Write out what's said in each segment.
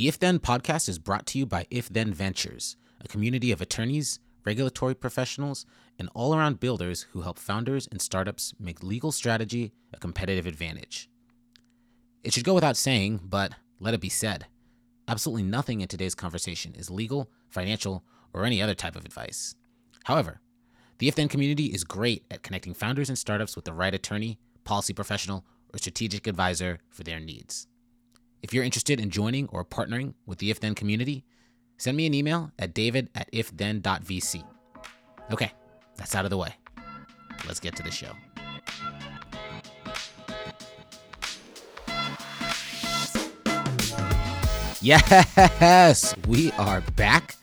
The If Then podcast is brought to you by If Then Ventures, a community of attorneys, regulatory professionals, and all around builders who help founders and startups make legal strategy a competitive advantage. It should go without saying, but let it be said absolutely nothing in today's conversation is legal, financial, or any other type of advice. However, the If Then community is great at connecting founders and startups with the right attorney, policy professional, or strategic advisor for their needs. If you're interested in joining or partnering with the If Then community, send me an email at david at ifthen.vc. Okay, that's out of the way. Let's get to the show. Yes, we are back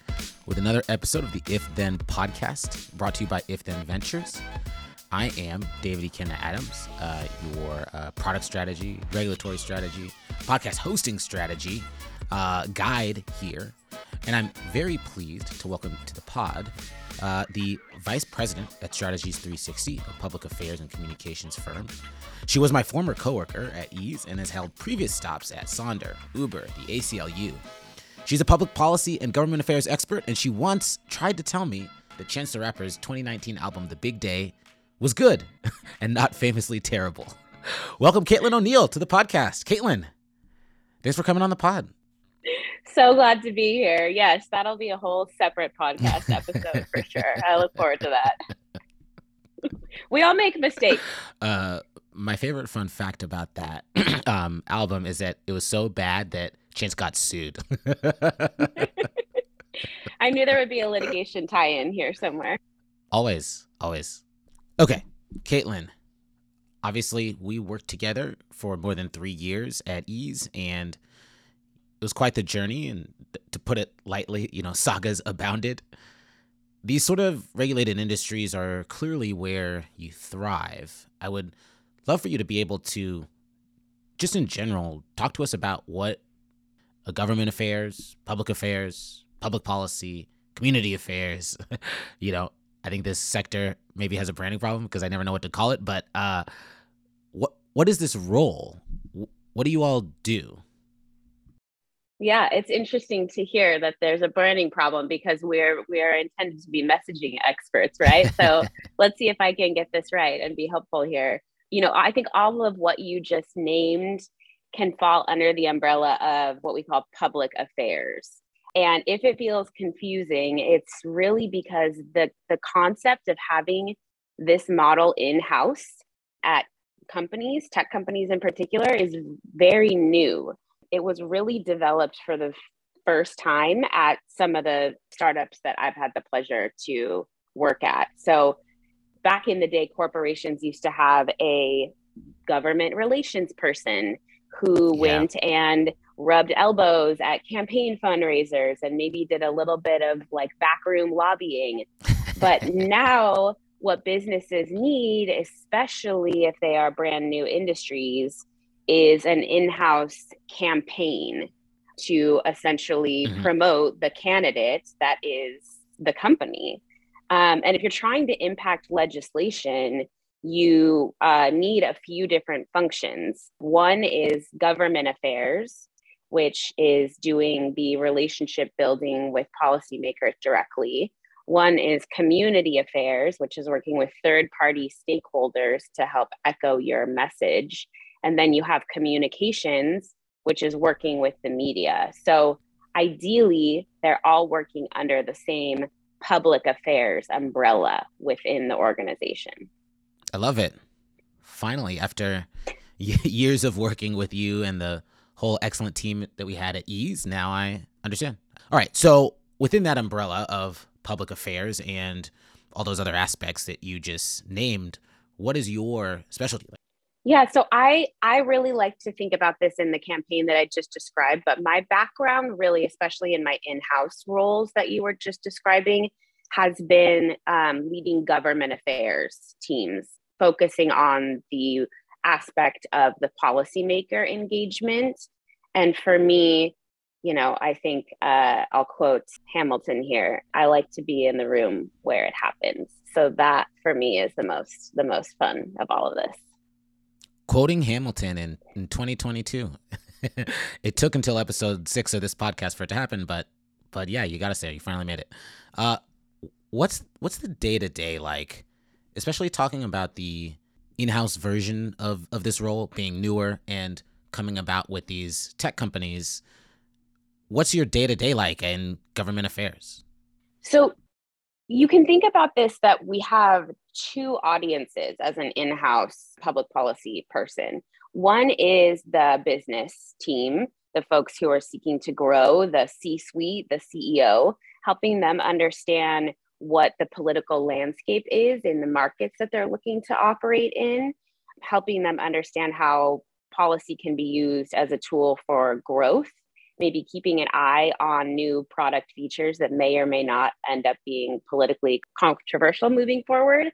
with another episode of the If Then podcast brought to you by If Then Ventures. I am David Ikenna Adams, uh, your uh, product strategy, regulatory strategy, podcast hosting strategy uh, guide here. And I'm very pleased to welcome to the pod uh, the vice president at Strategies 360, a public affairs and communications firm. She was my former coworker at Eaze and has held previous stops at Sonder, Uber, the ACLU. She's a public policy and government affairs expert, and she once tried to tell me that Chance the Rapper's 2019 album, The Big Day, was good and not famously terrible. Welcome, Caitlin O'Neill, to the podcast. Caitlin, thanks for coming on the pod. So glad to be here. Yes, that'll be a whole separate podcast episode for sure. I look forward to that. we all make mistakes. Uh, my favorite fun fact about that um, album is that it was so bad that Chance got sued. I knew there would be a litigation tie in here somewhere. Always, always. Okay, Caitlin. Obviously, we worked together for more than three years at Eaze, and it was quite the journey. And to put it lightly, you know, sagas abounded. These sort of regulated industries are clearly where you thrive. I would love for you to be able to, just in general, talk to us about what government affairs, public affairs, public policy, community affairs, you know, I think this sector maybe has a branding problem because I never know what to call it. But uh, what what is this role? What do you all do? Yeah, it's interesting to hear that there's a branding problem because we're we're intended to be messaging experts, right? So let's see if I can get this right and be helpful here. You know, I think all of what you just named can fall under the umbrella of what we call public affairs. And if it feels confusing, it's really because the, the concept of having this model in house at companies, tech companies in particular, is very new. It was really developed for the first time at some of the startups that I've had the pleasure to work at. So, back in the day, corporations used to have a government relations person who yeah. went and rubbed elbows at campaign fundraisers and maybe did a little bit of like backroom lobbying. But now, what businesses need, especially if they are brand new industries, is an in house campaign to essentially mm-hmm. promote the candidate that is the company. Um, and if you're trying to impact legislation, you uh, need a few different functions. One is government affairs, which is doing the relationship building with policymakers directly. One is community affairs, which is working with third party stakeholders to help echo your message. And then you have communications, which is working with the media. So ideally, they're all working under the same public affairs umbrella within the organization. I love it. Finally, after years of working with you and the whole excellent team that we had at Eaze, now I understand. All right. So, within that umbrella of public affairs and all those other aspects that you just named, what is your specialty? Yeah, so I I really like to think about this in the campaign that I just described, but my background really especially in my in-house roles that you were just describing has been um, leading government affairs teams, focusing on the aspect of the policymaker engagement. And for me, you know, I think uh, I'll quote Hamilton here. I like to be in the room where it happens. So that for me is the most the most fun of all of this. Quoting Hamilton in, in 2022. it took until episode six of this podcast for it to happen, but but yeah, you gotta say you finally made it. Uh, what's what's the day to day like, especially talking about the in-house version of of this role being newer and coming about with these tech companies. What's your day to day like in government affairs? So you can think about this that we have two audiences as an in house public policy person. One is the business team, the folks who are seeking to grow, the C suite, the CEO, helping them understand what the political landscape is in the markets that they're looking to operate in, helping them understand how policy can be used as a tool for growth maybe keeping an eye on new product features that may or may not end up being politically controversial moving forward.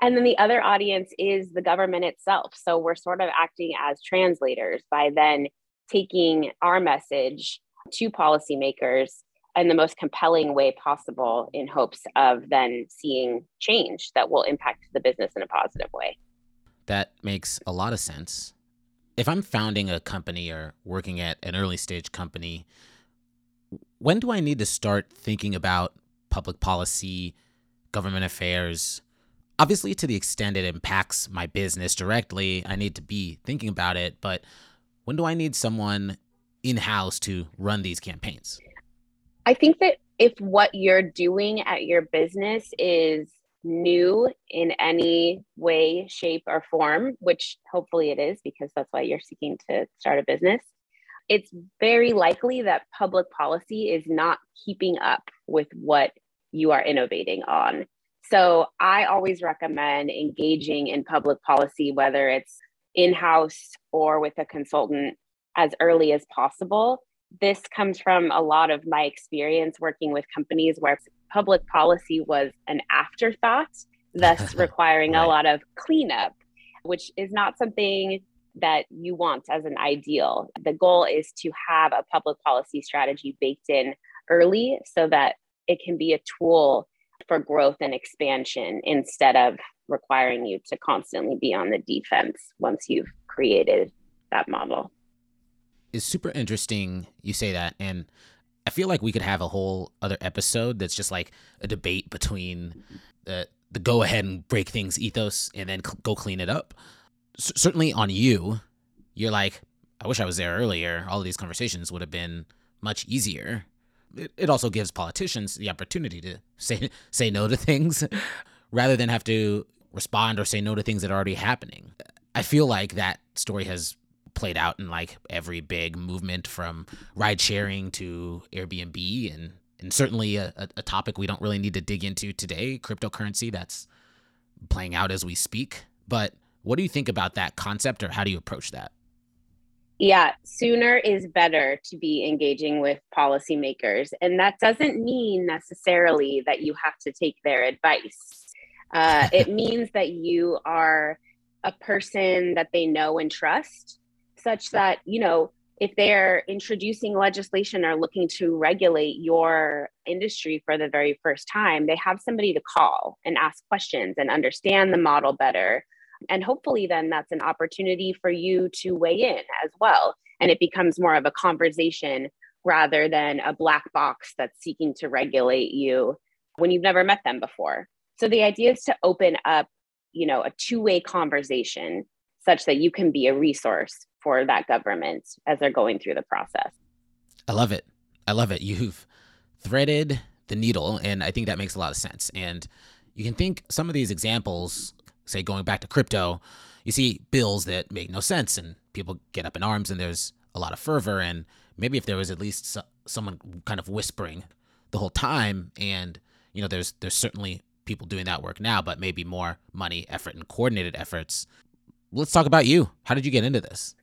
And then the other audience is the government itself. So we're sort of acting as translators by then taking our message to policymakers in the most compelling way possible in hopes of then seeing change that will impact the business in a positive way. That makes a lot of sense if I'm founding a company or working at an early stage company, when do I need to start thinking about public policy, government affairs? Obviously, to the extent it impacts my business directly, I need to be thinking about it. But when do I need someone in house to run these campaigns? I think that if what you're doing at your business is new in any way, shape, or form, which hopefully it is because that's why you're seeking to start a business, it's very likely that public policy is not keeping up with what you are innovating on. So I always recommend engaging in public policy, whether it's in house or with a consultant, as early as possible. This comes from a lot of my experience working with companies where public policy was an afterthought, thus requiring right. a lot of cleanup, which is not something that you want as an ideal. The goal is to have a public policy strategy baked in early so that it can be a tool for growth and expansion instead of requiring you to constantly be on the defense once you've created that model. It's super interesting you say that. And I feel like we could have a whole other episode that's just like a debate between the the go ahead and break things ethos and then cl- go clean it up. Certainly on you, you're like, I wish I was there earlier. All of these conversations would have been much easier. It, it also gives politicians the opportunity to say say no to things rather than have to respond or say no to things that are already happening. I feel like that story has played out in like every big movement from ride sharing to Airbnb and and certainly a, a topic we don't really need to dig into today, cryptocurrency that's playing out as we speak. But what do you think about that concept or how do you approach that? Yeah, sooner is better to be engaging with policymakers. And that doesn't mean necessarily that you have to take their advice. Uh, it means that you are a person that they know and trust such that, you know, if they're introducing legislation or looking to regulate your industry for the very first time, they have somebody to call and ask questions and understand the model better. And hopefully, then that's an opportunity for you to weigh in as well. And it becomes more of a conversation rather than a black box that's seeking to regulate you when you've never met them before. So the idea is to open up, you know, a two-way conversation such that you can be a resource for that government as they're going through the process. I love it. I love it. You've threaded the needle, and I think that makes a lot of sense. And you can think some of these examples, say going back to crypto, you see bills that make no sense, and people get up in arms, and there's a lot of fervor. And maybe if there was at least so, someone kind of whispering the whole time, and you know, there's there's certainly people doing that work now, but maybe more money, effort, and coordinated efforts. Let's talk about you. How did you get into this?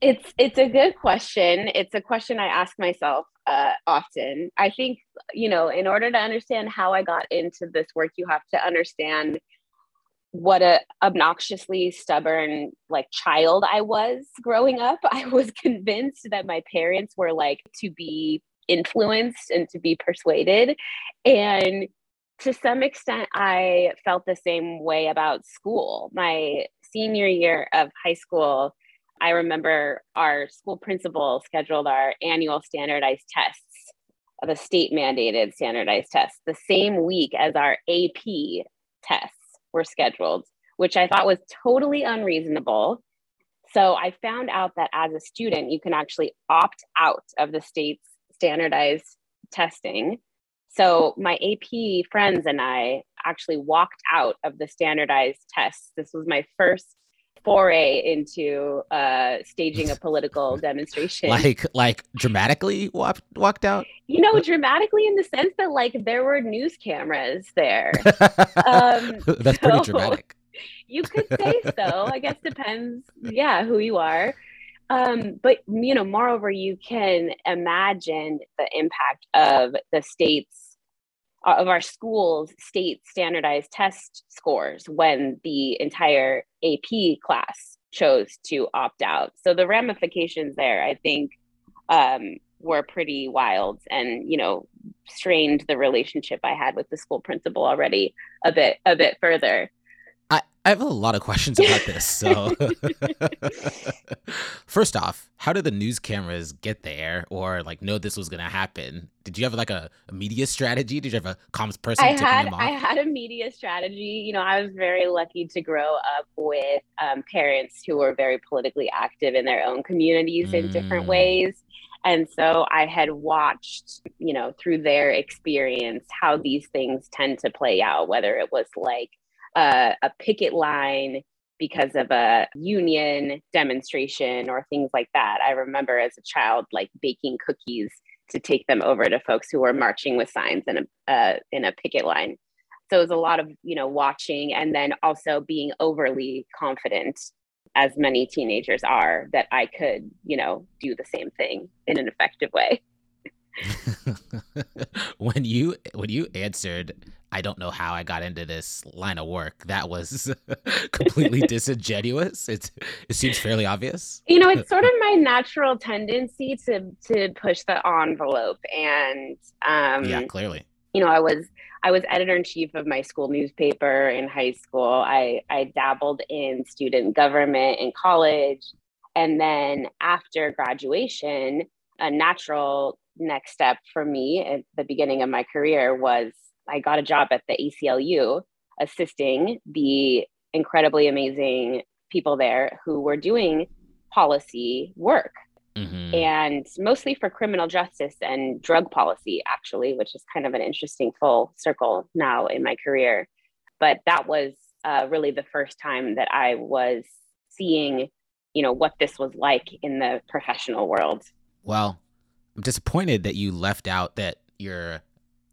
It's it's a good question. It's a question I ask myself uh, often. I think you know, in order to understand how I got into this work, you have to understand what a obnoxiously stubborn like child I was growing up. I was convinced that my parents were like to be influenced and to be persuaded, and to some extent, I felt the same way about school. My senior year of high school I remember our school principal scheduled our annual standardized tests, the state mandated standardized tests, the same week as our AP tests were scheduled, which I thought was totally unreasonable. So I found out that as a student, you can actually opt out of the state's standardized testing. So my AP friends and I actually walked out of the standardized tests. This was my first foray into uh, staging a political demonstration. Like, like dramatically walked walked out. You know, dramatically in the sense that like there were news cameras there. Um, That's pretty dramatic. You could say so. I guess depends. Yeah, who you are. Um, but you know, moreover, you can imagine the impact of the state's of our schools state standardized test scores when the entire AP class chose to opt out. So the ramifications there, I think, um, were pretty wild and you know strained the relationship I had with the school principal already a bit a bit further. I have a lot of questions about this. So, first off, how did the news cameras get there or like know this was going to happen? Did you have like a, a, media strategy? Did you have a comms person? I had I had a media strategy. You know, I was very lucky to grow up with um, parents who were very politically active in their own communities mm. in different mm. ways. And so I had watched, you know, through their experience how these things tend to play out, whether it was like a, a picket line because of a union demonstration or things like that. I remember as a child, like baking cookies to take them over to folks who were marching with signs in a uh, in a picket line. So it was a lot of you know watching and then also being overly confident, as many teenagers are, that I could you know do the same thing in an effective way. when you when you answered I don't know how I got into this line of work. That was completely disingenuous. It's it seems fairly obvious. You know, it's sort of my natural tendency to to push the envelope, and um, yeah, clearly. You know, I was I was editor in chief of my school newspaper in high school. I I dabbled in student government in college, and then after graduation, a natural next step for me at the beginning of my career was I got a job at the ACLU assisting the incredibly amazing people there who were doing policy work. Mm-hmm. And mostly for criminal justice and drug policy, actually, which is kind of an interesting full circle now in my career. But that was uh, really the first time that I was seeing, you know, what this was like in the professional world. Well, I'm disappointed that you left out that your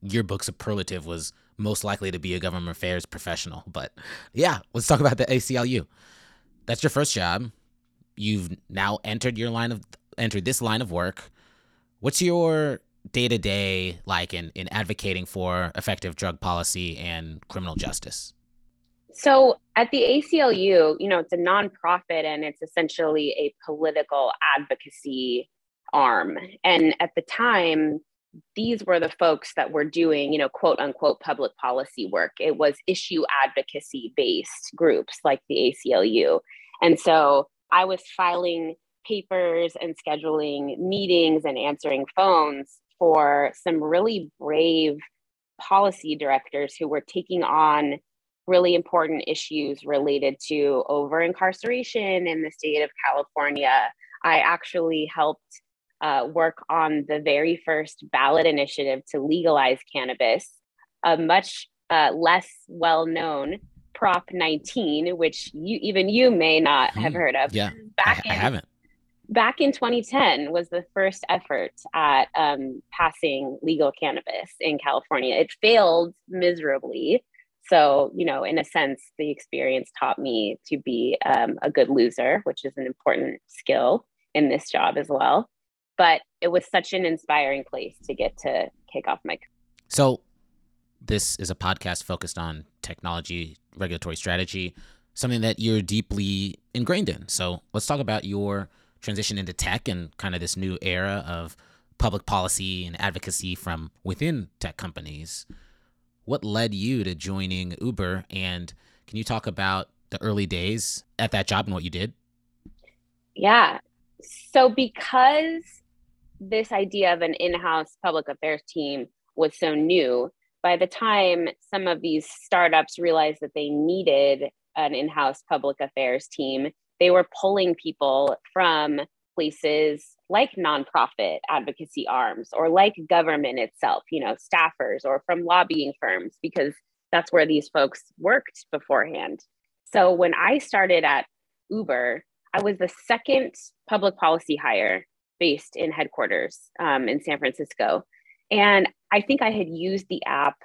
yearbook superlative was most likely to be a government affairs professional. But yeah, let's talk about the ACLU. That's your first job. You've now entered your line of entered this line of work. What's your day to day like in, in advocating for effective drug policy and criminal justice? So at the ACLU, you know, it's a nonprofit and it's essentially a political advocacy arm. And at the time, these were the folks that were doing, you know, quote unquote public policy work. It was issue advocacy based groups like the ACLU. And so I was filing papers and scheduling meetings and answering phones for some really brave policy directors who were taking on really important issues related to over incarceration in the state of California. I actually helped uh, work on the very first ballot initiative to legalize cannabis, a much uh, less well known Prop 19, which you, even you may not have hmm. heard of. Yeah, back I, in, I haven't. Back in 2010 was the first effort at um, passing legal cannabis in California. It failed miserably. So, you know, in a sense, the experience taught me to be um, a good loser, which is an important skill in this job as well but it was such an inspiring place to get to kick off my career. So, this is a podcast focused on technology, regulatory strategy, something that you're deeply ingrained in. So, let's talk about your transition into tech and kind of this new era of public policy and advocacy from within tech companies. What led you to joining Uber? And can you talk about the early days at that job and what you did? Yeah. So, because this idea of an in house public affairs team was so new, by the time some of these startups realized that they needed an in house public affairs team, they were pulling people from places like nonprofit advocacy arms or like government itself, you know, staffers or from lobbying firms, because that's where these folks worked beforehand. So when I started at Uber, I was the second public policy hire based in headquarters um, in San Francisco. And I think I had used the app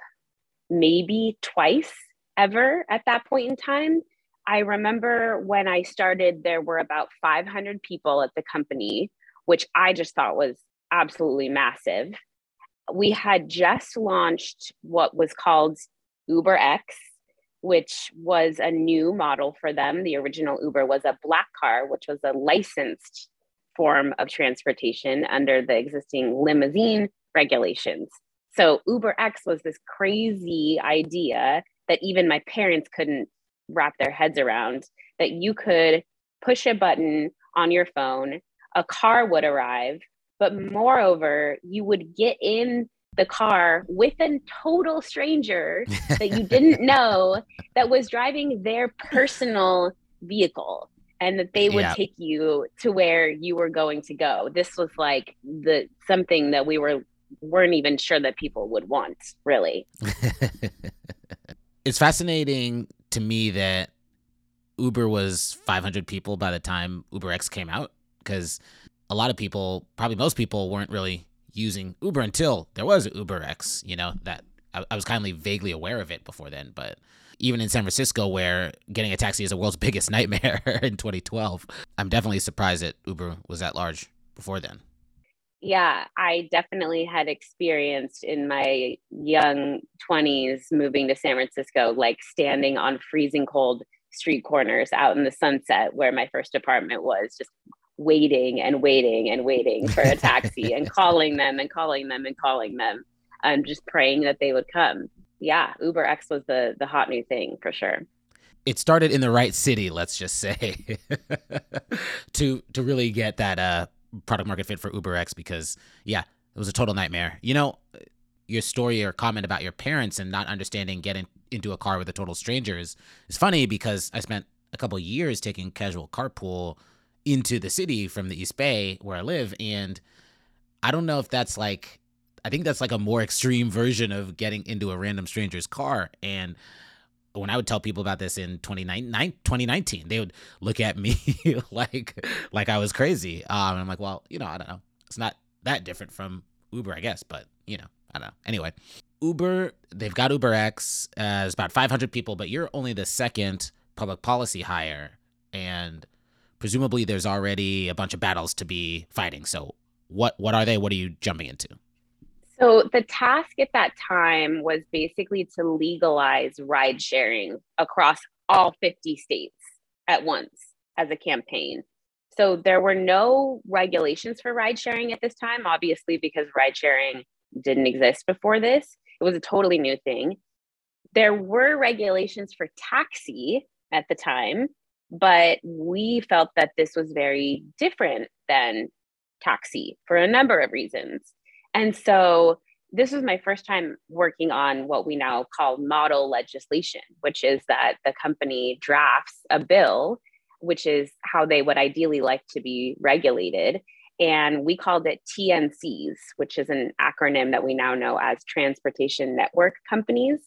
maybe twice ever at that point in time. I remember when I started, there were about 500 people at the company, which I just thought was absolutely massive. We had just launched what was called Uber X, which was a new model for them. The original Uber was a black car, which was a licensed form of transportation under the existing limousine regulations. So Uber X was this crazy idea that even my parents couldn't wrap their heads around that you could push a button on your phone, a car would arrive, but moreover, you would get in the car with a total stranger that you didn't know that was driving their personal vehicle and that they would yeah. take you to where you were going to go. This was like the something that we were weren't even sure that people would want, really. it's fascinating to me that Uber was 500 people by the time Uber X came out because a lot of people, probably most people, weren't really using Uber until there was Uber X. You know that I, I was kindly vaguely aware of it before then, but even in San Francisco, where getting a taxi is the world's biggest nightmare in 2012, I'm definitely surprised that Uber was that large before then. Yeah, I definitely had experienced in my young 20s moving to San Francisco, like standing on freezing cold street corners out in the sunset where my first apartment was, just waiting and waiting and waiting for a taxi and calling them and calling them and calling them and just praying that they would come. Yeah, Uber X was the the hot new thing for sure. It started in the right city, let's just say, to to really get that uh product market fit for UberX because yeah, it was a total nightmare. You know, your story or comment about your parents and not understanding getting into a car with a total stranger is, is funny because I spent a couple years taking casual carpool into the city from the East Bay where I live and I don't know if that's like I think that's like a more extreme version of getting into a random stranger's car and when I would tell people about this in 2019, they would look at me like like I was crazy. Um, and I'm like, well, you know, I don't know. It's not that different from Uber, I guess, but you know, I don't know. Anyway, Uber, they've got Uber X as about 500 people, but you're only the second public policy hire, and presumably there's already a bunch of battles to be fighting. So, what what are they? What are you jumping into? So the task at that time was basically to legalize ride sharing across all 50 states at once as a campaign. So there were no regulations for ride sharing at this time, obviously, because ride sharing didn't exist before this. It was a totally new thing. There were regulations for taxi at the time, but we felt that this was very different than taxi for a number of reasons. And so this was my first time working on what we now call model legislation, which is that the company drafts a bill, which is how they would ideally like to be regulated. And we called it TNCs, which is an acronym that we now know as Transportation Network Companies.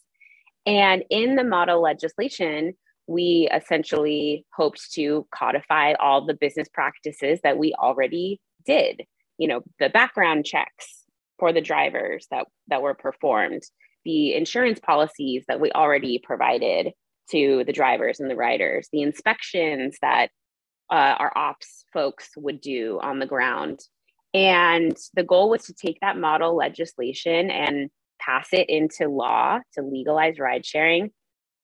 And in the model legislation, we essentially hoped to codify all the business practices that we already did. You know, the background checks, for the drivers that, that were performed, the insurance policies that we already provided to the drivers and the riders, the inspections that uh, our ops folks would do on the ground. And the goal was to take that model legislation and pass it into law to legalize ride sharing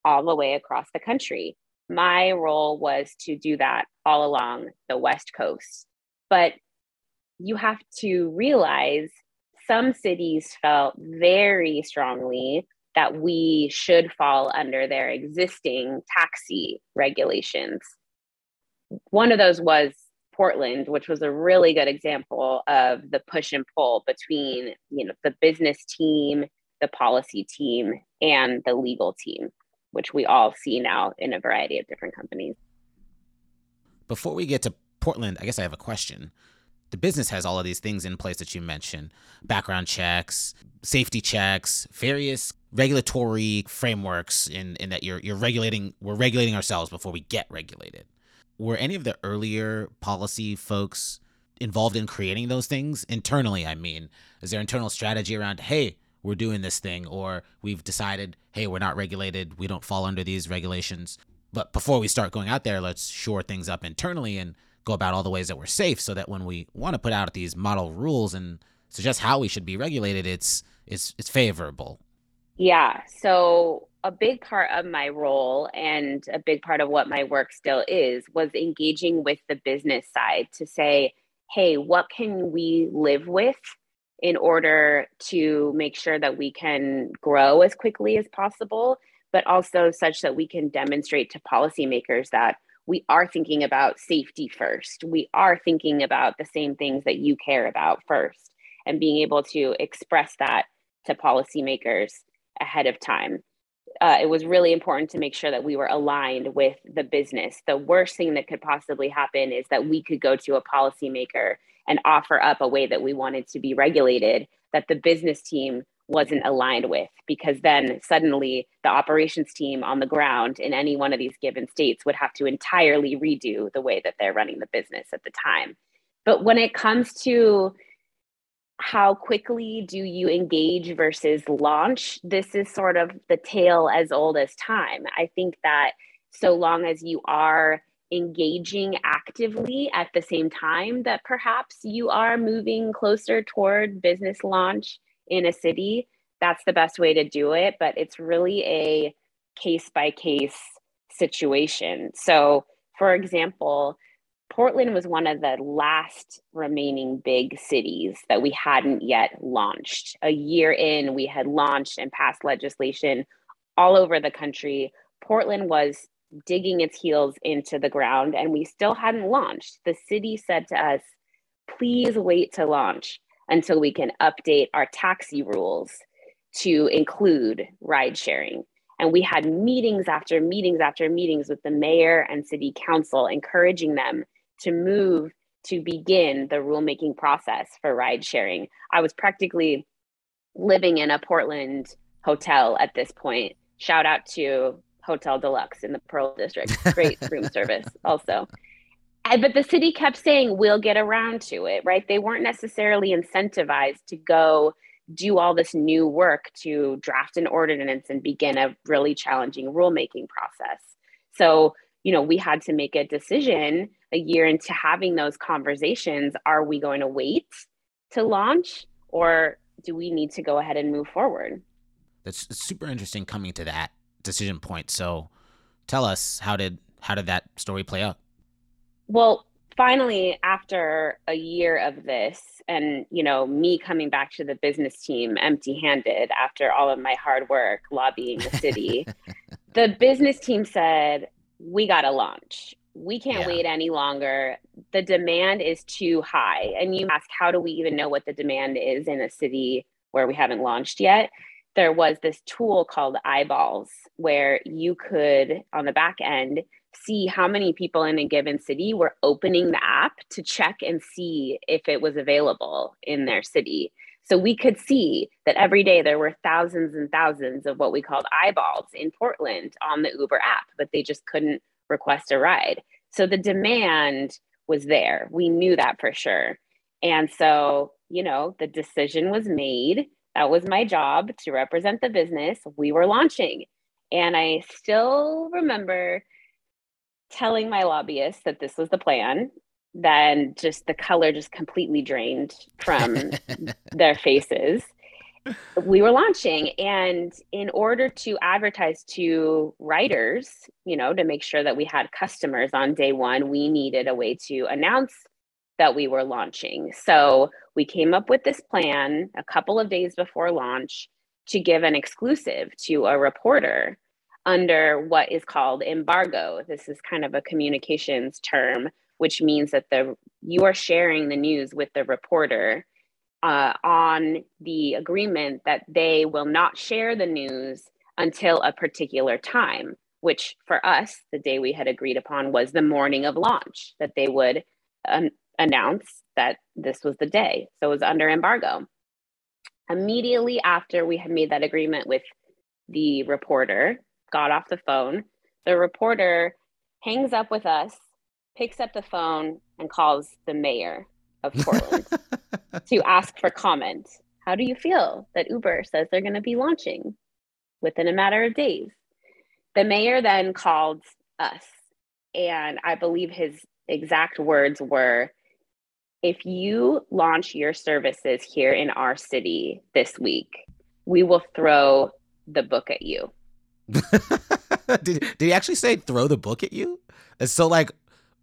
all the way across the country. My role was to do that all along the West Coast. But you have to realize some cities felt very strongly that we should fall under their existing taxi regulations. One of those was Portland, which was a really good example of the push and pull between, you know, the business team, the policy team, and the legal team, which we all see now in a variety of different companies. Before we get to Portland, I guess I have a question. The business has all of these things in place that you mentioned background checks, safety checks, various regulatory frameworks in, in that you're, you're regulating, we're regulating ourselves before we get regulated were any of the earlier policy folks involved in creating those things internally? I mean, is there internal strategy around, hey, we're doing this thing, or we've decided, hey, we're not regulated, we don't fall under these regulations. But before we start going out there, let's shore things up internally and go about all the ways that we're safe so that when we want to put out these model rules and suggest how we should be regulated, it's it's it's favorable. Yeah. So a big part of my role and a big part of what my work still is was engaging with the business side to say, hey, what can we live with in order to make sure that we can grow as quickly as possible, but also such that we can demonstrate to policymakers that we are thinking about safety first. We are thinking about the same things that you care about first, and being able to express that to policymakers ahead of time uh, it was really important to make sure that we were aligned with the business. The worst thing that could possibly happen is that we could go to a policymaker and offer up a way that we wanted to be regulated that the business team wasn't aligned with, because then suddenly the operations team on the ground in any one of these given states would have to entirely redo the way that they're running the business at the time. But when it comes to how quickly do you engage versus launch? This is sort of the tale as old as time. I think that so long as you are engaging actively at the same time that perhaps you are moving closer toward business launch in a city, that's the best way to do it. But it's really a case by case situation. So, for example, Portland was one of the last remaining big cities that we hadn't yet launched. A year in, we had launched and passed legislation all over the country. Portland was digging its heels into the ground and we still hadn't launched. The city said to us, please wait to launch until we can update our taxi rules to include ride sharing. And we had meetings after meetings after meetings with the mayor and city council, encouraging them to move to begin the rulemaking process for ride sharing. I was practically living in a Portland hotel at this point. Shout out to Hotel Deluxe in the Pearl District. Great room service, also. But the city kept saying, we'll get around to it, right? They weren't necessarily incentivized to go do all this new work to draft an ordinance and begin a really challenging rulemaking process. So you know, we had to make a decision a year into having those conversations. Are we going to wait to launch or do we need to go ahead and move forward? That's super interesting coming to that decision point. So tell us how did how did that story play out? Well, finally after a year of this and you know me coming back to the business team empty-handed after all of my hard work lobbying the city the business team said we got to launch. We can't yeah. wait any longer. The demand is too high. And you ask, how do we even know what the demand is in a city where we haven't launched yet? There was this tool called Eyeballs where you could, on the back end, see how many people in a given city were opening the app to check and see if it was available in their city. So we could see that every day there were thousands and thousands of what we called eyeballs in Portland on the Uber app, but they just couldn't request a ride. So the demand was there. We knew that for sure. And so, you know, the decision was made. That was my job to represent the business. We were launching. And I still remember telling my lobbyists that this was the plan then just the color just completely drained from their faces. We were launching, and in order to advertise to writers, you know, to make sure that we had customers on day one, we needed a way to announce that we were launching. So we came up with this plan a couple of days before launch to give an exclusive to a reporter under what is called embargo. This is kind of a communications term which means that the you are sharing the news with the reporter uh, on the agreement that they will not share the news until a particular time, which for us, the day we had agreed upon was the morning of launch, that they would um, announce that this was the day. So it was under embargo. Immediately after we had made that agreement with the reporter, got off the phone, the reporter hangs up with us, picks up the phone, and calls the mayor of Portland to ask for comment. How do you feel that Uber says they're going to be launching within a matter of days? The mayor then called us, and I believe his exact words were if you launch your services here in our city this week, we will throw the book at you. did, did he actually say throw the book at you? It's so like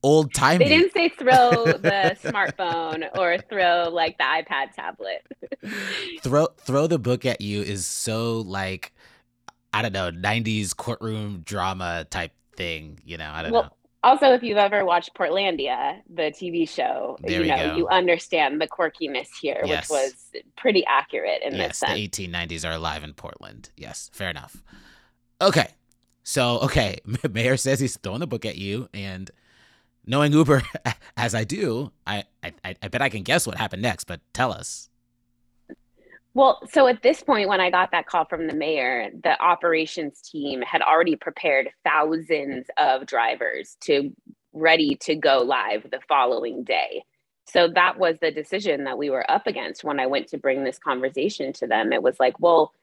old timey. They didn't say throw the smartphone or throw like the iPad tablet. throw throw the book at you is so like I don't know, 90s courtroom drama type thing, you know, I don't well, know. Also, if you've ever watched Portlandia, the TV show, there you know, go. you understand the quirkiness here, yes. which was pretty accurate in yes, this sense. the 1890s are alive in Portland. Yes, fair enough. Okay. So, okay, Mayor says he's throwing the book at you and knowing Uber as I do, I, I I bet I can guess what happened next, but tell us. Well, so at this point, when I got that call from the mayor, the operations team had already prepared thousands of drivers to ready to go live the following day. So that was the decision that we were up against when I went to bring this conversation to them. It was like, well,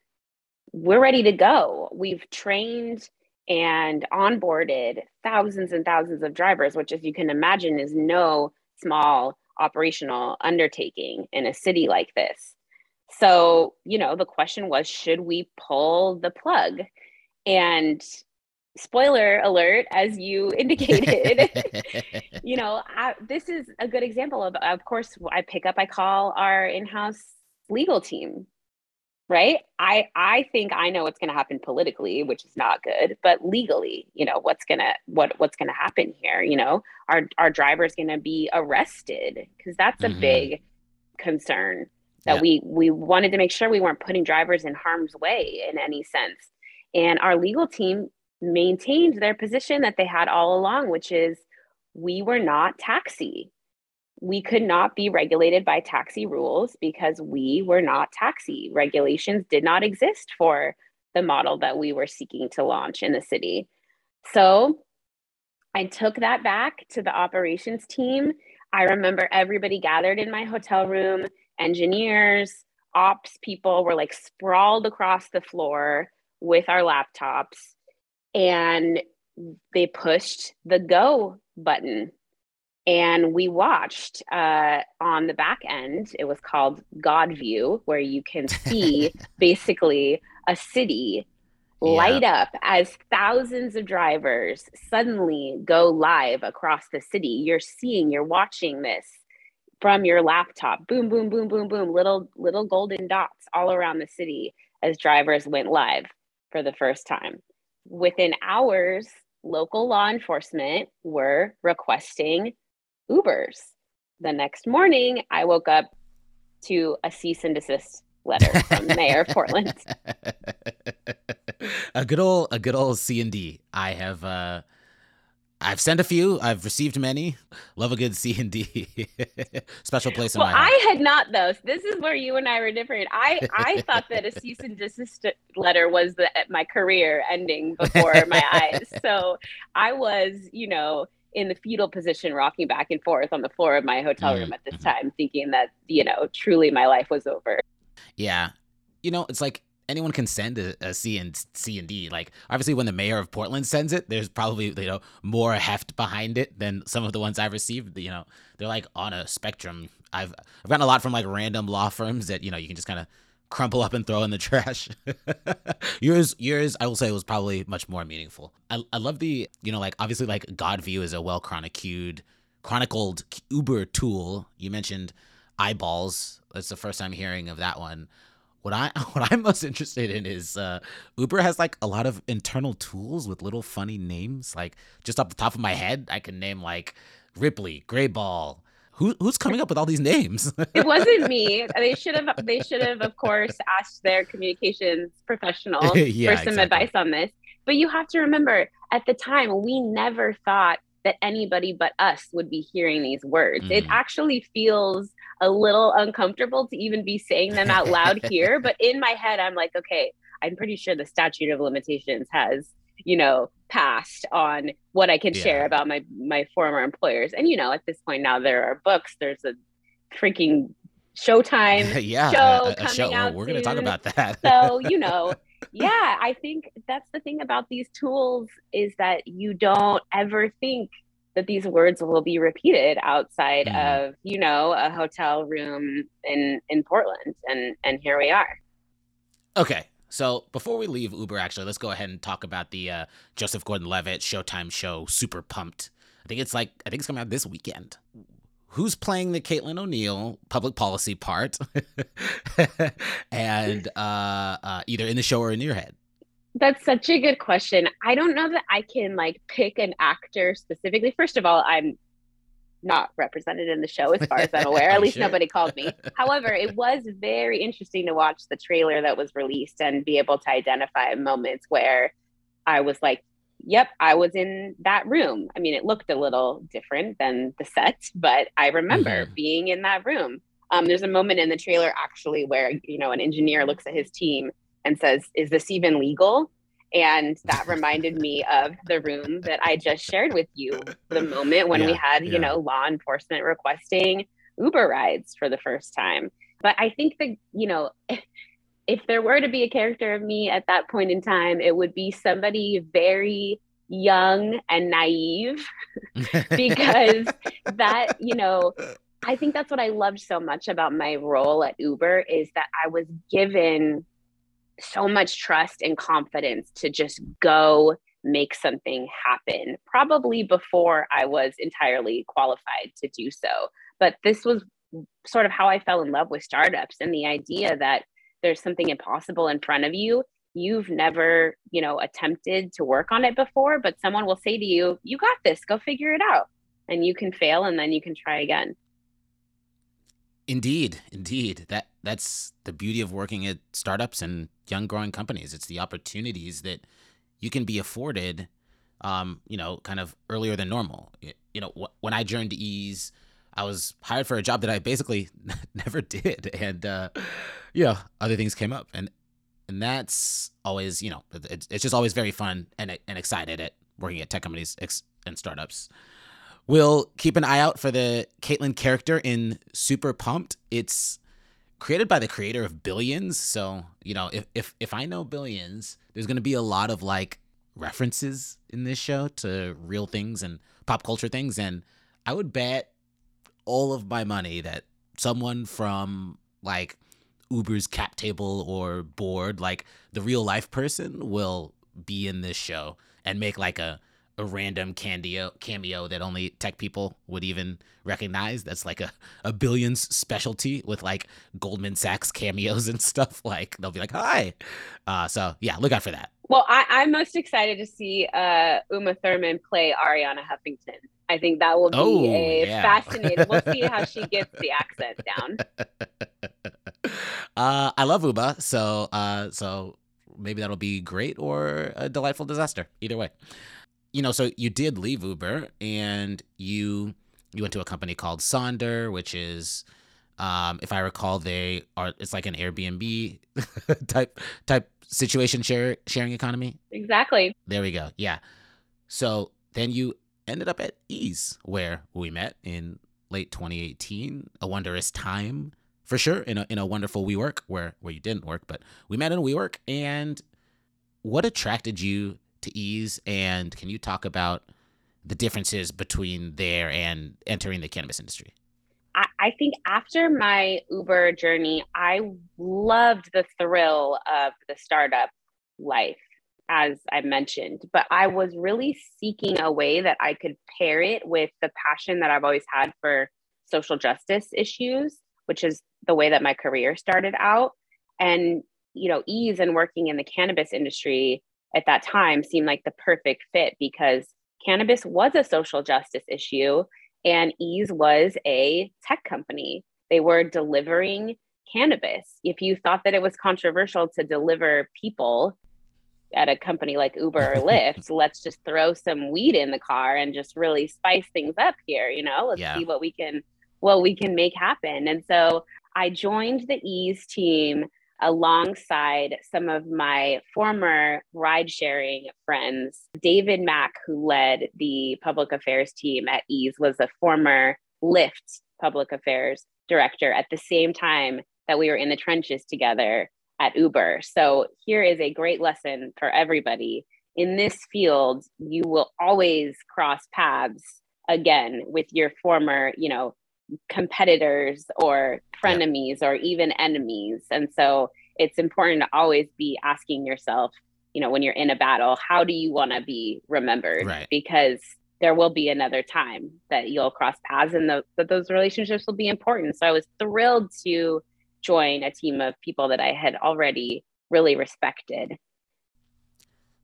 we're ready to go. We've trained and onboarded thousands and thousands of drivers, which, as you can imagine, is no small operational undertaking in a city like this. So, you know, the question was should we pull the plug? And spoiler alert, as you indicated, you know, I, this is a good example of, of course, I pick up, I call our in house legal team right? I i think i know what's going to happen politically which is not good but legally you know what's going to what what's going to happen here you know? Our our driver's going to be arrested? Because that's a mm-hmm. big concern that yeah. we we wanted to make sure we weren't putting drivers in harm's way in any sense. And our legal team maintained their position that they had all along which is we were not taxi we could not be regulated by taxi rules because we were not taxi. Regulations did not exist for the model that we were seeking to launch in the city. So I took that back to the operations team. I remember everybody gathered in my hotel room, engineers, ops people were like sprawled across the floor with our laptops and they pushed the go button and we watched uh, on the back end it was called god view where you can see basically a city yeah. light up as thousands of drivers suddenly go live across the city. You're seeing you're watching this from your laptop. Boom boom boom boom boom little little golden dots all around the city as drivers went live for the first time. Within hours local law enforcement were requesting Ubers. The next morning, I woke up to a cease and desist letter from the mayor of Portland. a good old, a good old C and D. I have, uh, I've sent a few. I've received many. Love a good C and D. Special place in well, my heart. I had not though. This is where you and I were different. I I thought that a cease and desist letter was the my career ending before my eyes. So I was, you know, in the fetal position, rocking back and forth on the floor of my hotel room mm-hmm. at this time, thinking that, you know, truly my life was over. Yeah. You know, it's like anyone can send a, a C and C and D. Like obviously, when the mayor of Portland sends it, there's probably you know more heft behind it than some of the ones I've received. You know, they're like on a spectrum. I've I've gotten a lot from like random law firms that you know you can just kind of crumple up and throw in the trash. yours, yours, I will say was probably much more meaningful. I, I love the, you know, like obviously like God view is a well chronicled, chronicled Uber tool. You mentioned eyeballs. That's the first time hearing of that one. What I what I'm most interested in is uh, Uber has like a lot of internal tools with little funny names. Like just off the top of my head, I can name like Ripley, Greyball, Who, who's coming up with all these names? it wasn't me. They should have. They should have, of course, asked their communications professional yeah, for some exactly. advice on this. But you have to remember, at the time, we never thought that anybody but us would be hearing these words. Mm. It actually feels a little uncomfortable to even be saying them out loud here. But in my head, I'm like, okay, I'm pretty sure the statute of limitations has you know passed on what i can yeah. share about my my former employers. And you know at this point now there are books there's a freaking showtime yeah show a, a show. out we're going to talk about that. So you know yeah i think that's the thing about these tools is that you don't ever think that these words will be repeated outside mm. of you know a hotel room in in portland. And and here we are. Okay so before we leave Uber, actually, let's go ahead and talk about the uh, Joseph Gordon-Levitt Showtime show, Super Pumped. I think it's like I think it's coming out this weekend. Who's playing the Caitlin O'Neill public policy part, and uh, uh, either in the show or in your head? That's such a good question. I don't know that I can like pick an actor specifically. First of all, I'm not represented in the show as far as I'm aware. At least sure. nobody called me. However, it was very interesting to watch the trailer that was released and be able to identify moments where I was like, yep, I was in that room. I mean, it looked a little different than the set, but I remember mm-hmm. being in that room. Um, there's a moment in the trailer actually where, you know, an engineer looks at his team and says, is this even legal? And that reminded me of the room that I just shared with you, the moment when yeah, we had, yeah. you know, law enforcement requesting Uber rides for the first time. But I think that, you know, if, if there were to be a character of me at that point in time, it would be somebody very young and naive because that, you know, I think that's what I loved so much about my role at Uber is that I was given so much trust and confidence to just go make something happen, probably before I was entirely qualified to do so. But this was sort of how I fell in love with startups and the idea that there's something impossible in front of you. You've never, you know, attempted to work on it before, but someone will say to you, You got this, go figure it out. And you can fail and then you can try again. Indeed, indeed. That that's the beauty of working at startups and young growing companies. It's the opportunities that you can be afforded, um, you know, kind of earlier than normal. You know, wh- when I joined Eaze, I was hired for a job that I basically never did, and uh, know, other things came up, and and that's always, you know, it's, it's just always very fun and and excited at working at tech companies and startups. We'll keep an eye out for the Caitlin character in Super Pumped. It's created by the creator of Billions. So, you know, if if, if I know Billions, there's going to be a lot of like references in this show to real things and pop culture things. And I would bet all of my money that someone from like Uber's cap table or board, like the real life person, will be in this show and make like a a random cameo cameo that only tech people would even recognize. That's like a, a billions specialty with like Goldman Sachs cameos and stuff. Like they'll be like, hi. Uh, so yeah, look out for that. Well, I, am most excited to see uh, Uma Thurman play Arianna Huffington. I think that will be oh, a yeah. fascinating. We'll see how she gets the accent down. Uh, I love Uma, so uh, so maybe that'll be great or a delightful disaster. Either way you know, so you did leave Uber and you you went to a company called Sonder, which is um, if I recall, they are it's like an Airbnb type type situation share sharing economy. Exactly. There we go. Yeah. So then you ended up at Eaze, where we met in late 2018. A wondrous time for sure. In a in a wonderful WeWork where where you didn't work, but we met in WeWork. And what attracted you to Eaze? And can you talk about the differences between there and entering the cannabis industry? I, think after my Uber journey, I loved the thrill of the startup life, as I mentioned, but I was really seeking a way that I could pair it with the passion that I've always had for social justice issues, which is the way that my career started out. And, you know, Eaze and working in the cannabis industry at that time seemed like the perfect fit because cannabis was a social justice issue And Eaze was a tech company. They were delivering cannabis. If you thought that it was controversial to deliver people at a company like Uber or Lyft, let's just throw some weed in the car and just really spice things up here, you know? Let's yeah. see what we can what we can make happen. And so I joined the Eaze team alongside some of my former ride sharing friends. David Mack, who led the public affairs team at Eaze, was a former Lyft public affairs director at the same time that we were in the trenches together at Uber. So here is a great lesson for everybody. In this field, you will always cross paths again with your former, you know, competitors or frenemies yeah. or even enemies. And so it's important to always be asking yourself, you know, when you're in a battle, how do you want to be remembered? Right. Because there will be another time that you'll cross paths and the, that those relationships will be important. So I was thrilled to join a team of people that I had already really respected.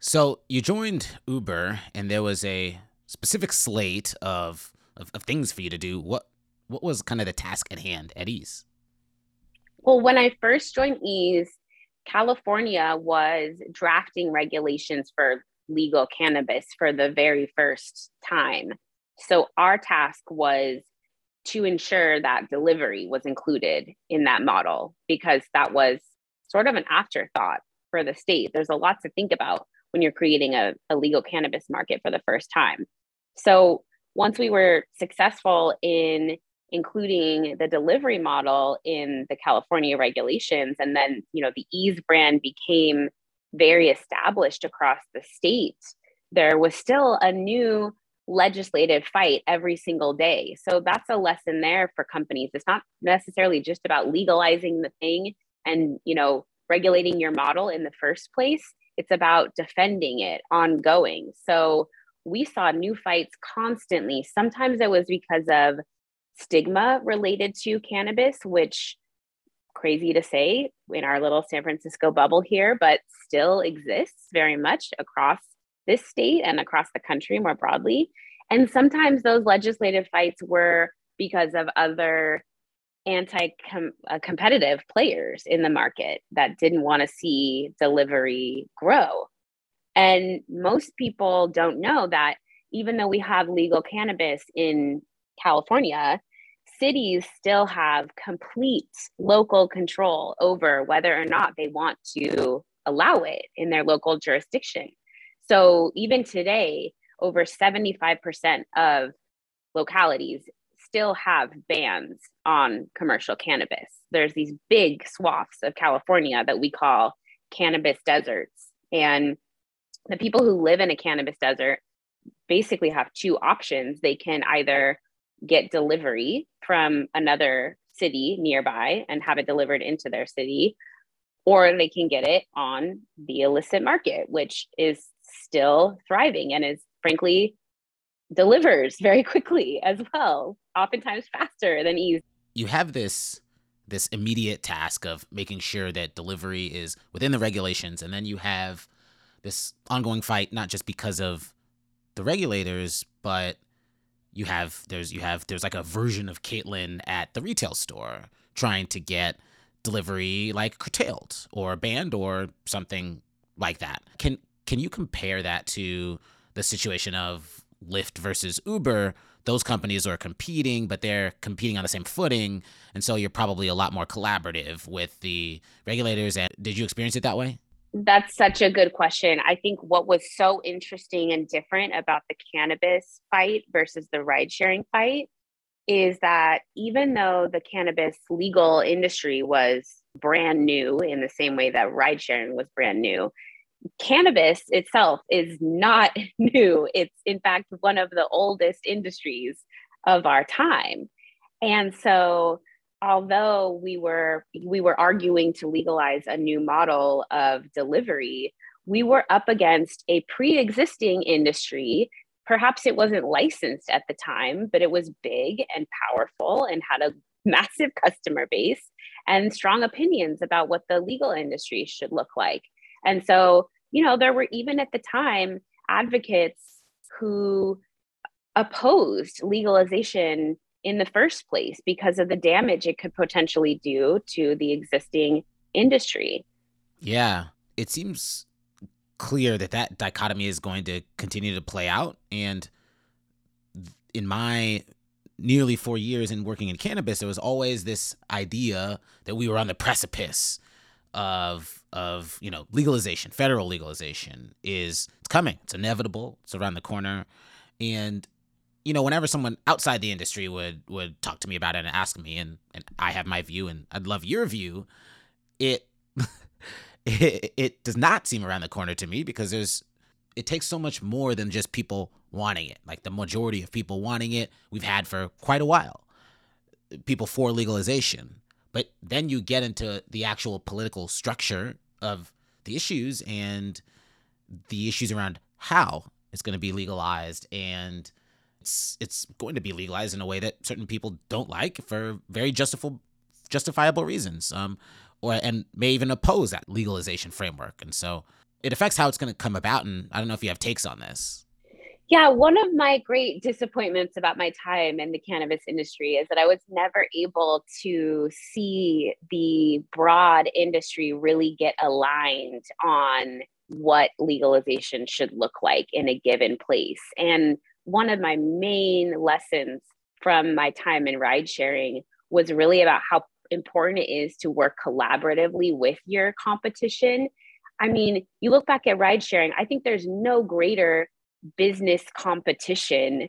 So you joined Uber and there was a specific slate of, of, of things for you to do. What what was kind of the task at hand at Eaze? Well, when I first joined Eaze, California was drafting regulations for legal cannabis for the very first time. So our task was to ensure that delivery was included in that model because that was sort of an afterthought for the state. There's a lot to think about when you're creating a, a legal cannabis market for the first time. So once we were successful in including the delivery model in the California regulations. And then, you know, the Eaze brand became very established across the state. There was still a new legislative fight every single day. So that's a lesson there for companies. It's not necessarily just about legalizing the thing and, you know, regulating your model in the first place. It's about defending it ongoing. So we saw new fights constantly. Sometimes it was because of stigma related to cannabis, which crazy to say in our little San Francisco bubble here, but still exists very much across this state and across the country more broadly. And sometimes those legislative fights were because of other anti uh, competitive players in the market that didn't want to see delivery grow. And most people don't know that even though we have legal cannabis in California, cities still have complete local control over whether or not they want to allow it in their local jurisdiction. So even today, over 75% of localities still have bans on commercial cannabis. There's these big swaths of California that we call cannabis deserts. And the people who live in a cannabis desert basically have two options. They can either get delivery from another city nearby and have it delivered into their city, or they can get it on the illicit market, which is still thriving and is frankly delivers very quickly as well, oftentimes faster than Eaze. You have this this immediate task of making sure that delivery is within the regulations and then you have this ongoing fight not just because of the regulators but you have there's you have there's like a version of Caitlin at the retail store trying to get delivery like curtailed or banned or something like that. Can can you compare that to the situation of Lyft versus Uber? Those companies are competing, but they're competing on the same footing, and so you're probably a lot more collaborative with the regulators. And did you experience it that way? That's such a good question. I think what was so interesting and different about the cannabis fight versus the ride sharing fight is that even though the cannabis legal industry was brand new in the same way that ride sharing was brand new, cannabis itself is not new. It's, in fact, one of the oldest industries of our time. And so although we were we were arguing to legalize a new model of delivery we were up against a pre-existing industry. Perhaps it wasn't licensed at the time but it was big and powerful and had a massive customer base and strong opinions about what the legal industry should look like. And so you know there were even at the time advocates who opposed legalization in the first place because of the damage it could potentially do to the existing industry. Yeah, it seems clear that that dichotomy is going to continue to play out. And in my nearly four years in working in cannabis, there was always this idea that we were on the precipice of of you know legalization, federal legalization is it's coming, it's inevitable, it's around the corner, and you know whenever someone outside the industry would would talk to me about it and ask me, and and I have my view and I'd love your view, it it, it does not seem around the corner to me because there's it takes so much more than just people wanting it. Like the majority of people wanting it, we've had for quite a while. People for legalization. But then you get into the actual political structure of the issues and the issues around how it's going to be legalized and it's it's going to be legalized in a way that certain people don't like for very justifiable justifiable reasons um or and may even oppose that legalization framework and so it affects how it's going to come about and i don't know if you have takes on this yeah, one of my great disappointments about my time in the cannabis industry is that I was never able to see the broad industry really get aligned on what legalization should look like in a given place. And one of my main lessons from my time in ride sharing was really about how important it is to work collaboratively with your competition. I mean, you look back at ride sharing, I think there's no greater business competition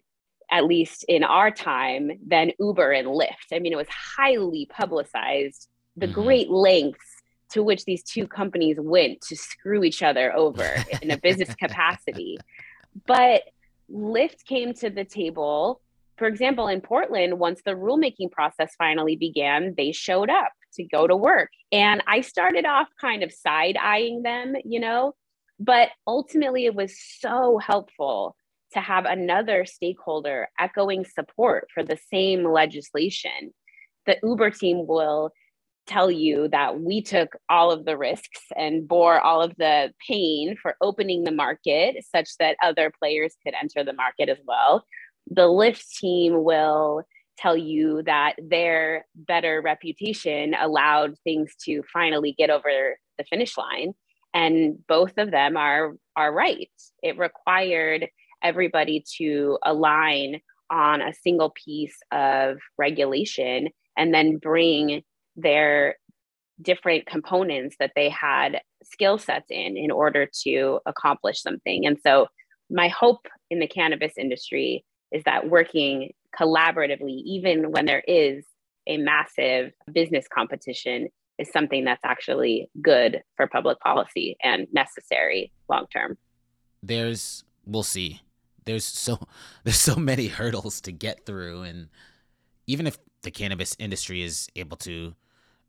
at least in our time than uber and lyft i mean it was highly publicized the mm-hmm. great lengths to which these two companies went to screw each other over in a business capacity but lyft came to the table for example in portland once the rulemaking process finally began they showed up to go to work and i started off kind of side eyeing them you know but ultimately, it was so helpful to have another stakeholder echoing support for the same legislation. The Uber team will tell you that we took all of the risks and bore all of the pain for opening the market such that other players could enter the market as well. The Lyft team will tell you that their better reputation allowed things to finally get over the finish line and both of them are are right it required everybody to align on a single piece of regulation and then bring their different components that they had skill sets in in order to accomplish something and so my hope in the cannabis industry is that working collaboratively even when there is a massive business competition is something that's actually good for public policy and necessary long term. There's we'll see. There's so there's so many hurdles to get through and even if the cannabis industry is able to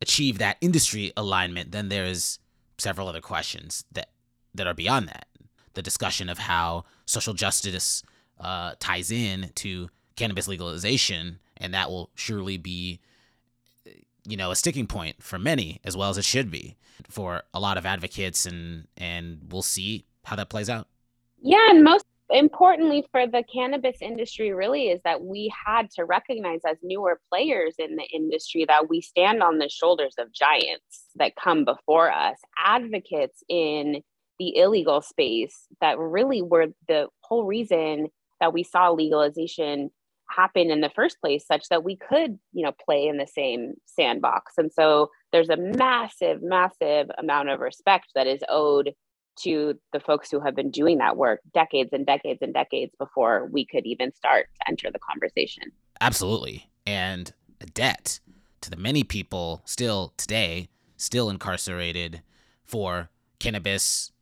achieve that industry alignment, then there's several other questions that that are beyond that. The discussion of how social justice uh, ties in to cannabis legalization, and that will surely be you know a sticking point for many as well as it should be for a lot of advocates and and we'll see how that plays out yeah and most importantly for the cannabis industry really is that we had to recognize as newer players in the industry that we stand on the shoulders of giants that come before us advocates in the illegal space that really were the whole reason that we saw legalization happen in the first place such that we could you know play in the same sandbox. And so there's a massive massive amount of respect that is owed to the folks who have been doing that work decades and decades and decades before we could even start to enter the conversation. Absolutely. And a debt to the many people still today still incarcerated for cannabis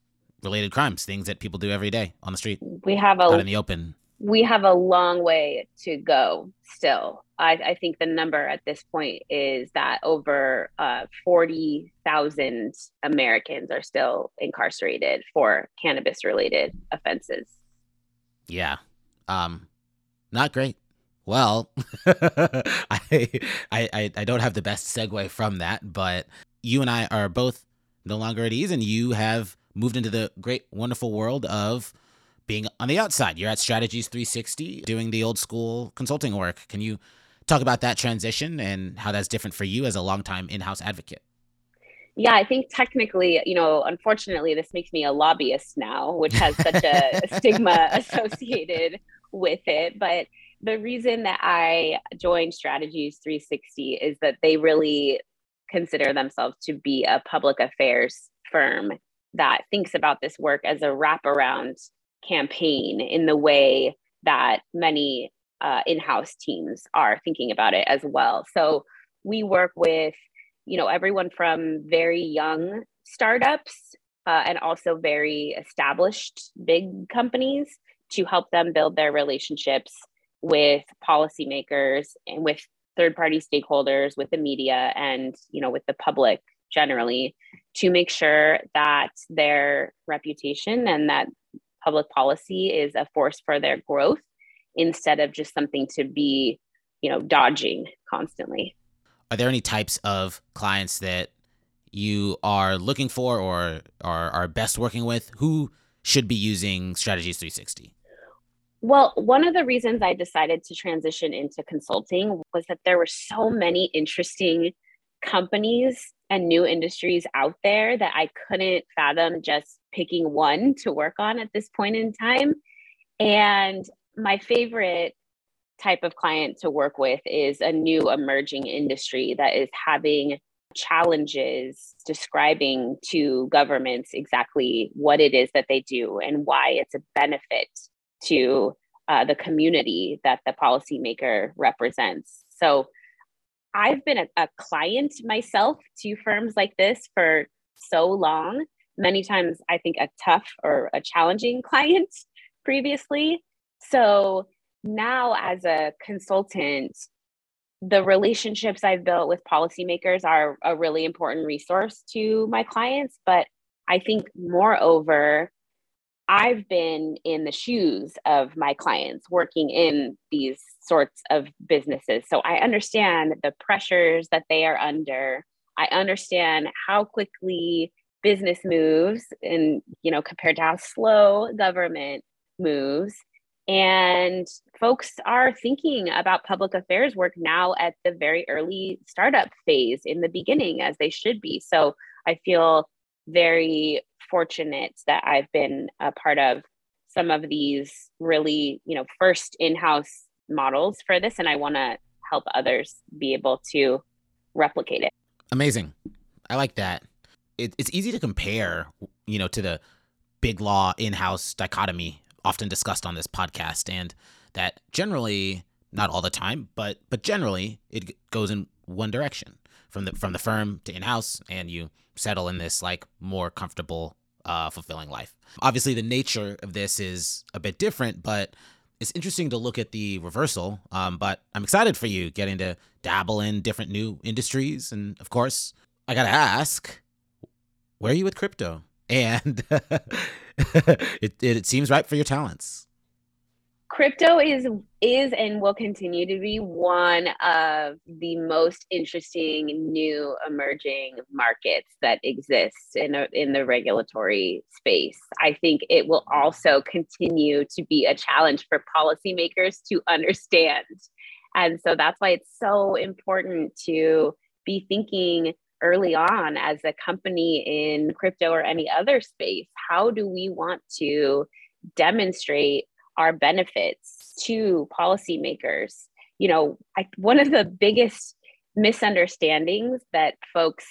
related crimes things that people do every day on the street. We have a out in the open we have a long way to go still. I, I think the number at this point is that over uh, 40,000 Americans are still incarcerated for cannabis related offenses. Yeah. Um, not great. Well, I, I, I don't have the best segue from that, but you and I are both no longer at Eaze, and you have moved into the great, wonderful world of being on the outside. You're at Strategies 360 doing the old school consulting work. Can you talk about that transition and how that's different for you as a longtime in house advocate? Yeah, I think technically, you know, unfortunately, this makes me a lobbyist now, which has such a stigma associated with it. But the reason that I joined Strategies 360 is that they really consider themselves to be a public affairs firm that thinks about this work as a wraparound campaign in the way that many uh, in-house teams are thinking about it as well. So we work with, you know, everyone from very young startups uh, and also very established big companies to help them build their relationships with policymakers and with third party stakeholders with the media and you know with the public generally to make sure that their reputation and that public policy is a force for their growth instead of just something to be you know dodging constantly. Are there any types of clients that you are looking for or are, are best working with who should be using strategies 360 well, one of the reasons I decided to transition into consulting was that there were so many interesting companies and new industries out there that I couldn't fathom just picking one to work on at this point in time. And my favorite type of client to work with is a new emerging industry that is having challenges describing to governments exactly what it is that they do and why it's a benefit to uh, the community that the policymaker represents. So I've been a, a client myself to firms like this for so long, many times I think a tough or a challenging client previously. So now, as a consultant, the relationships I've built with policymakers are a really important resource to my clients. But I think, moreover, I've been in the shoes of my clients working in these sorts of businesses. So I understand the pressures that they are under. I understand how quickly business moves and, you know, compared to how slow government moves. And folks are thinking about public affairs work now at the very early startup phase in the beginning, as they should be. So I feel very fortunate that I've been a part of some of these really, you know, first in-house models for this and I want to help others be able to replicate it. Amazing. I like that. It, it's easy to compare, you know, to the big law in-house dichotomy often discussed on this podcast and that generally not all the time, but but generally it goes in one direction from the from the firm to in-house and you settle in this like more comfortable uh, fulfilling life. Obviously, the nature of this is a bit different, but it's interesting to look at the reversal. Um, but I'm excited for you getting to dabble in different new industries. And of course, I got to ask, where are you with crypto? And it, it seems right for your talents crypto is is and will continue to be one of the most interesting new emerging markets that exists in a, in the regulatory space. I think it will also continue to be a challenge for policymakers to understand. And so that's why it's so important to be thinking early on as a company in crypto or any other space how do we want to demonstrate our benefits to policymakers. You know, I, one of the biggest misunderstandings that folks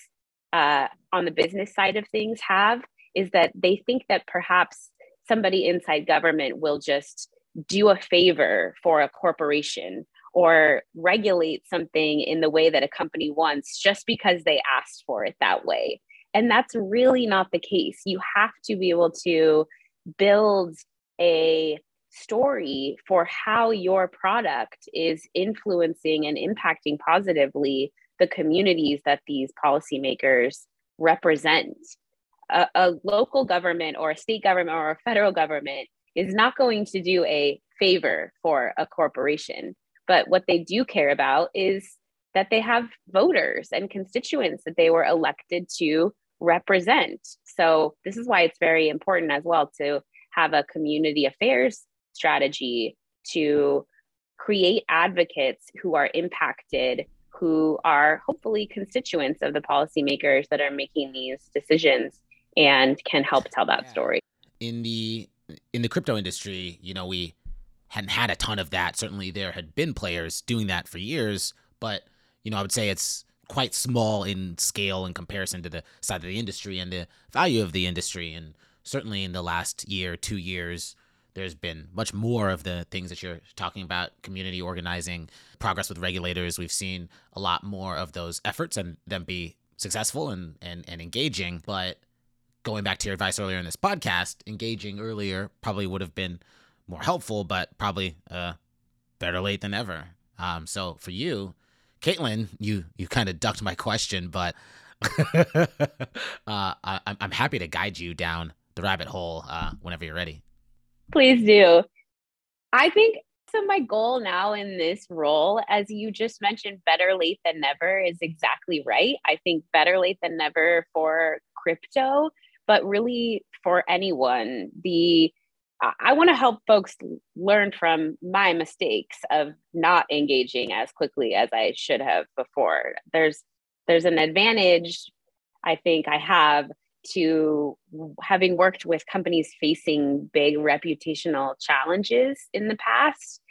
uh, on the business side of things have is that they think that perhaps somebody inside government will just do a favor for a corporation or regulate something in the way that a company wants just because they asked for it that way. And that's really not the case. You have to be able to build a story for how your product is influencing and impacting positively the communities that these policymakers represent. A, a, local government or a state government or a federal government is not going to do a favor for a corporation. But what they do care about is that they have voters and constituents that they were elected to represent. So, this is why it's very important as well to have a community affairs strategy to create advocates who are impacted who are hopefully constituents of the policymakers that are making these decisions and can help tell that story. In the in the crypto industry you know we hadn't had a ton of that. Certainly there had been players doing that for years but you know i would say it's quite small in scale in comparison to the side of the industry and the value of the industry. And certainly in the last year two years there's been much more of the things that you're talking about community organizing progress with regulators. We've seen a lot more of those efforts and them be successful and, and, and engaging. But going back to your advice earlier in this podcast engaging earlier probably would have been more helpful but probably uh, better late than ever. Um, so for you caitlin you you kind of ducked my question but uh, I, i'm happy to guide you down the rabbit hole uh, whenever you're ready Please do. I think so. My goal now in this role, as you just mentioned, better late than never is exactly right. I think better late than never for crypto, but really for anyone. The I want to help folks learn from my mistakes of not engaging as quickly as I should have before. There's there's an advantage I think I have to having worked with companies facing big reputational challenges in the past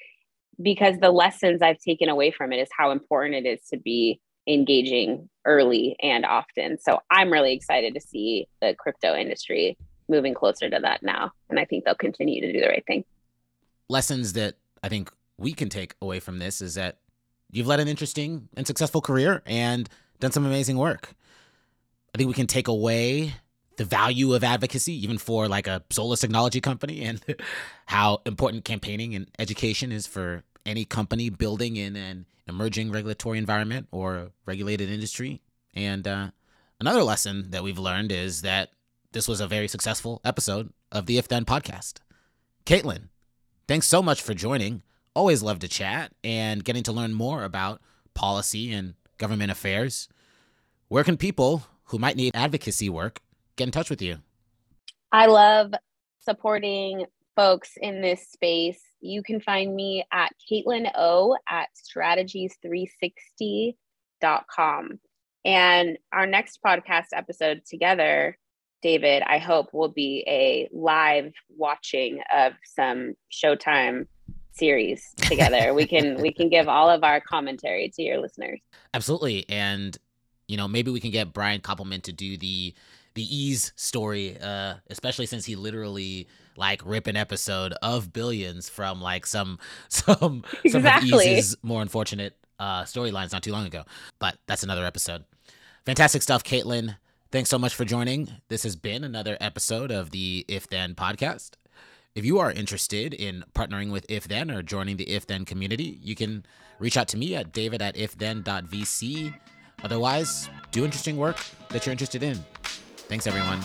because the lessons I've taken away from it is how important it is to be engaging early and often. So I'm really excited to see the crypto industry moving closer to that now. And I think they'll continue to do the right thing. Lessons that I think we can take away from this is that you've led an interesting and successful career and done some amazing work. I think we can take away the value of advocacy, even for like a soulless technology company, and how important campaigning and education is for any company building in an emerging regulatory environment or regulated industry. And uh, another lesson that we've learned is that this was a very successful episode of the If Then podcast. Caitlin, thanks so much for joining. Always love to chat and getting to learn more about policy and government affairs. Where can people who might need advocacy work get in touch with you? I love supporting folks in this space. You can find me at Caitlin O at strategies360.com. And our next podcast episode together, David, I hope will be a live watching of some Showtime series together. we can we can give all of our commentary to your listeners. Absolutely. And you know, maybe we can get Brian Koppelman to do the the Eaze story, uh, especially since he literally like rip an episode of Billions from like some some exactly. some of Eaze's more unfortunate uh, storylines not too long ago. But that's another episode. Fantastic stuff, Caitlin. Thanks so much for joining. This has been another episode of the If Then podcast. If you are interested in partnering with If Then or joining the If Then community, you can reach out to me at david at ifthen.vc. Otherwise, do interesting work that you're interested in. Thanks, everyone.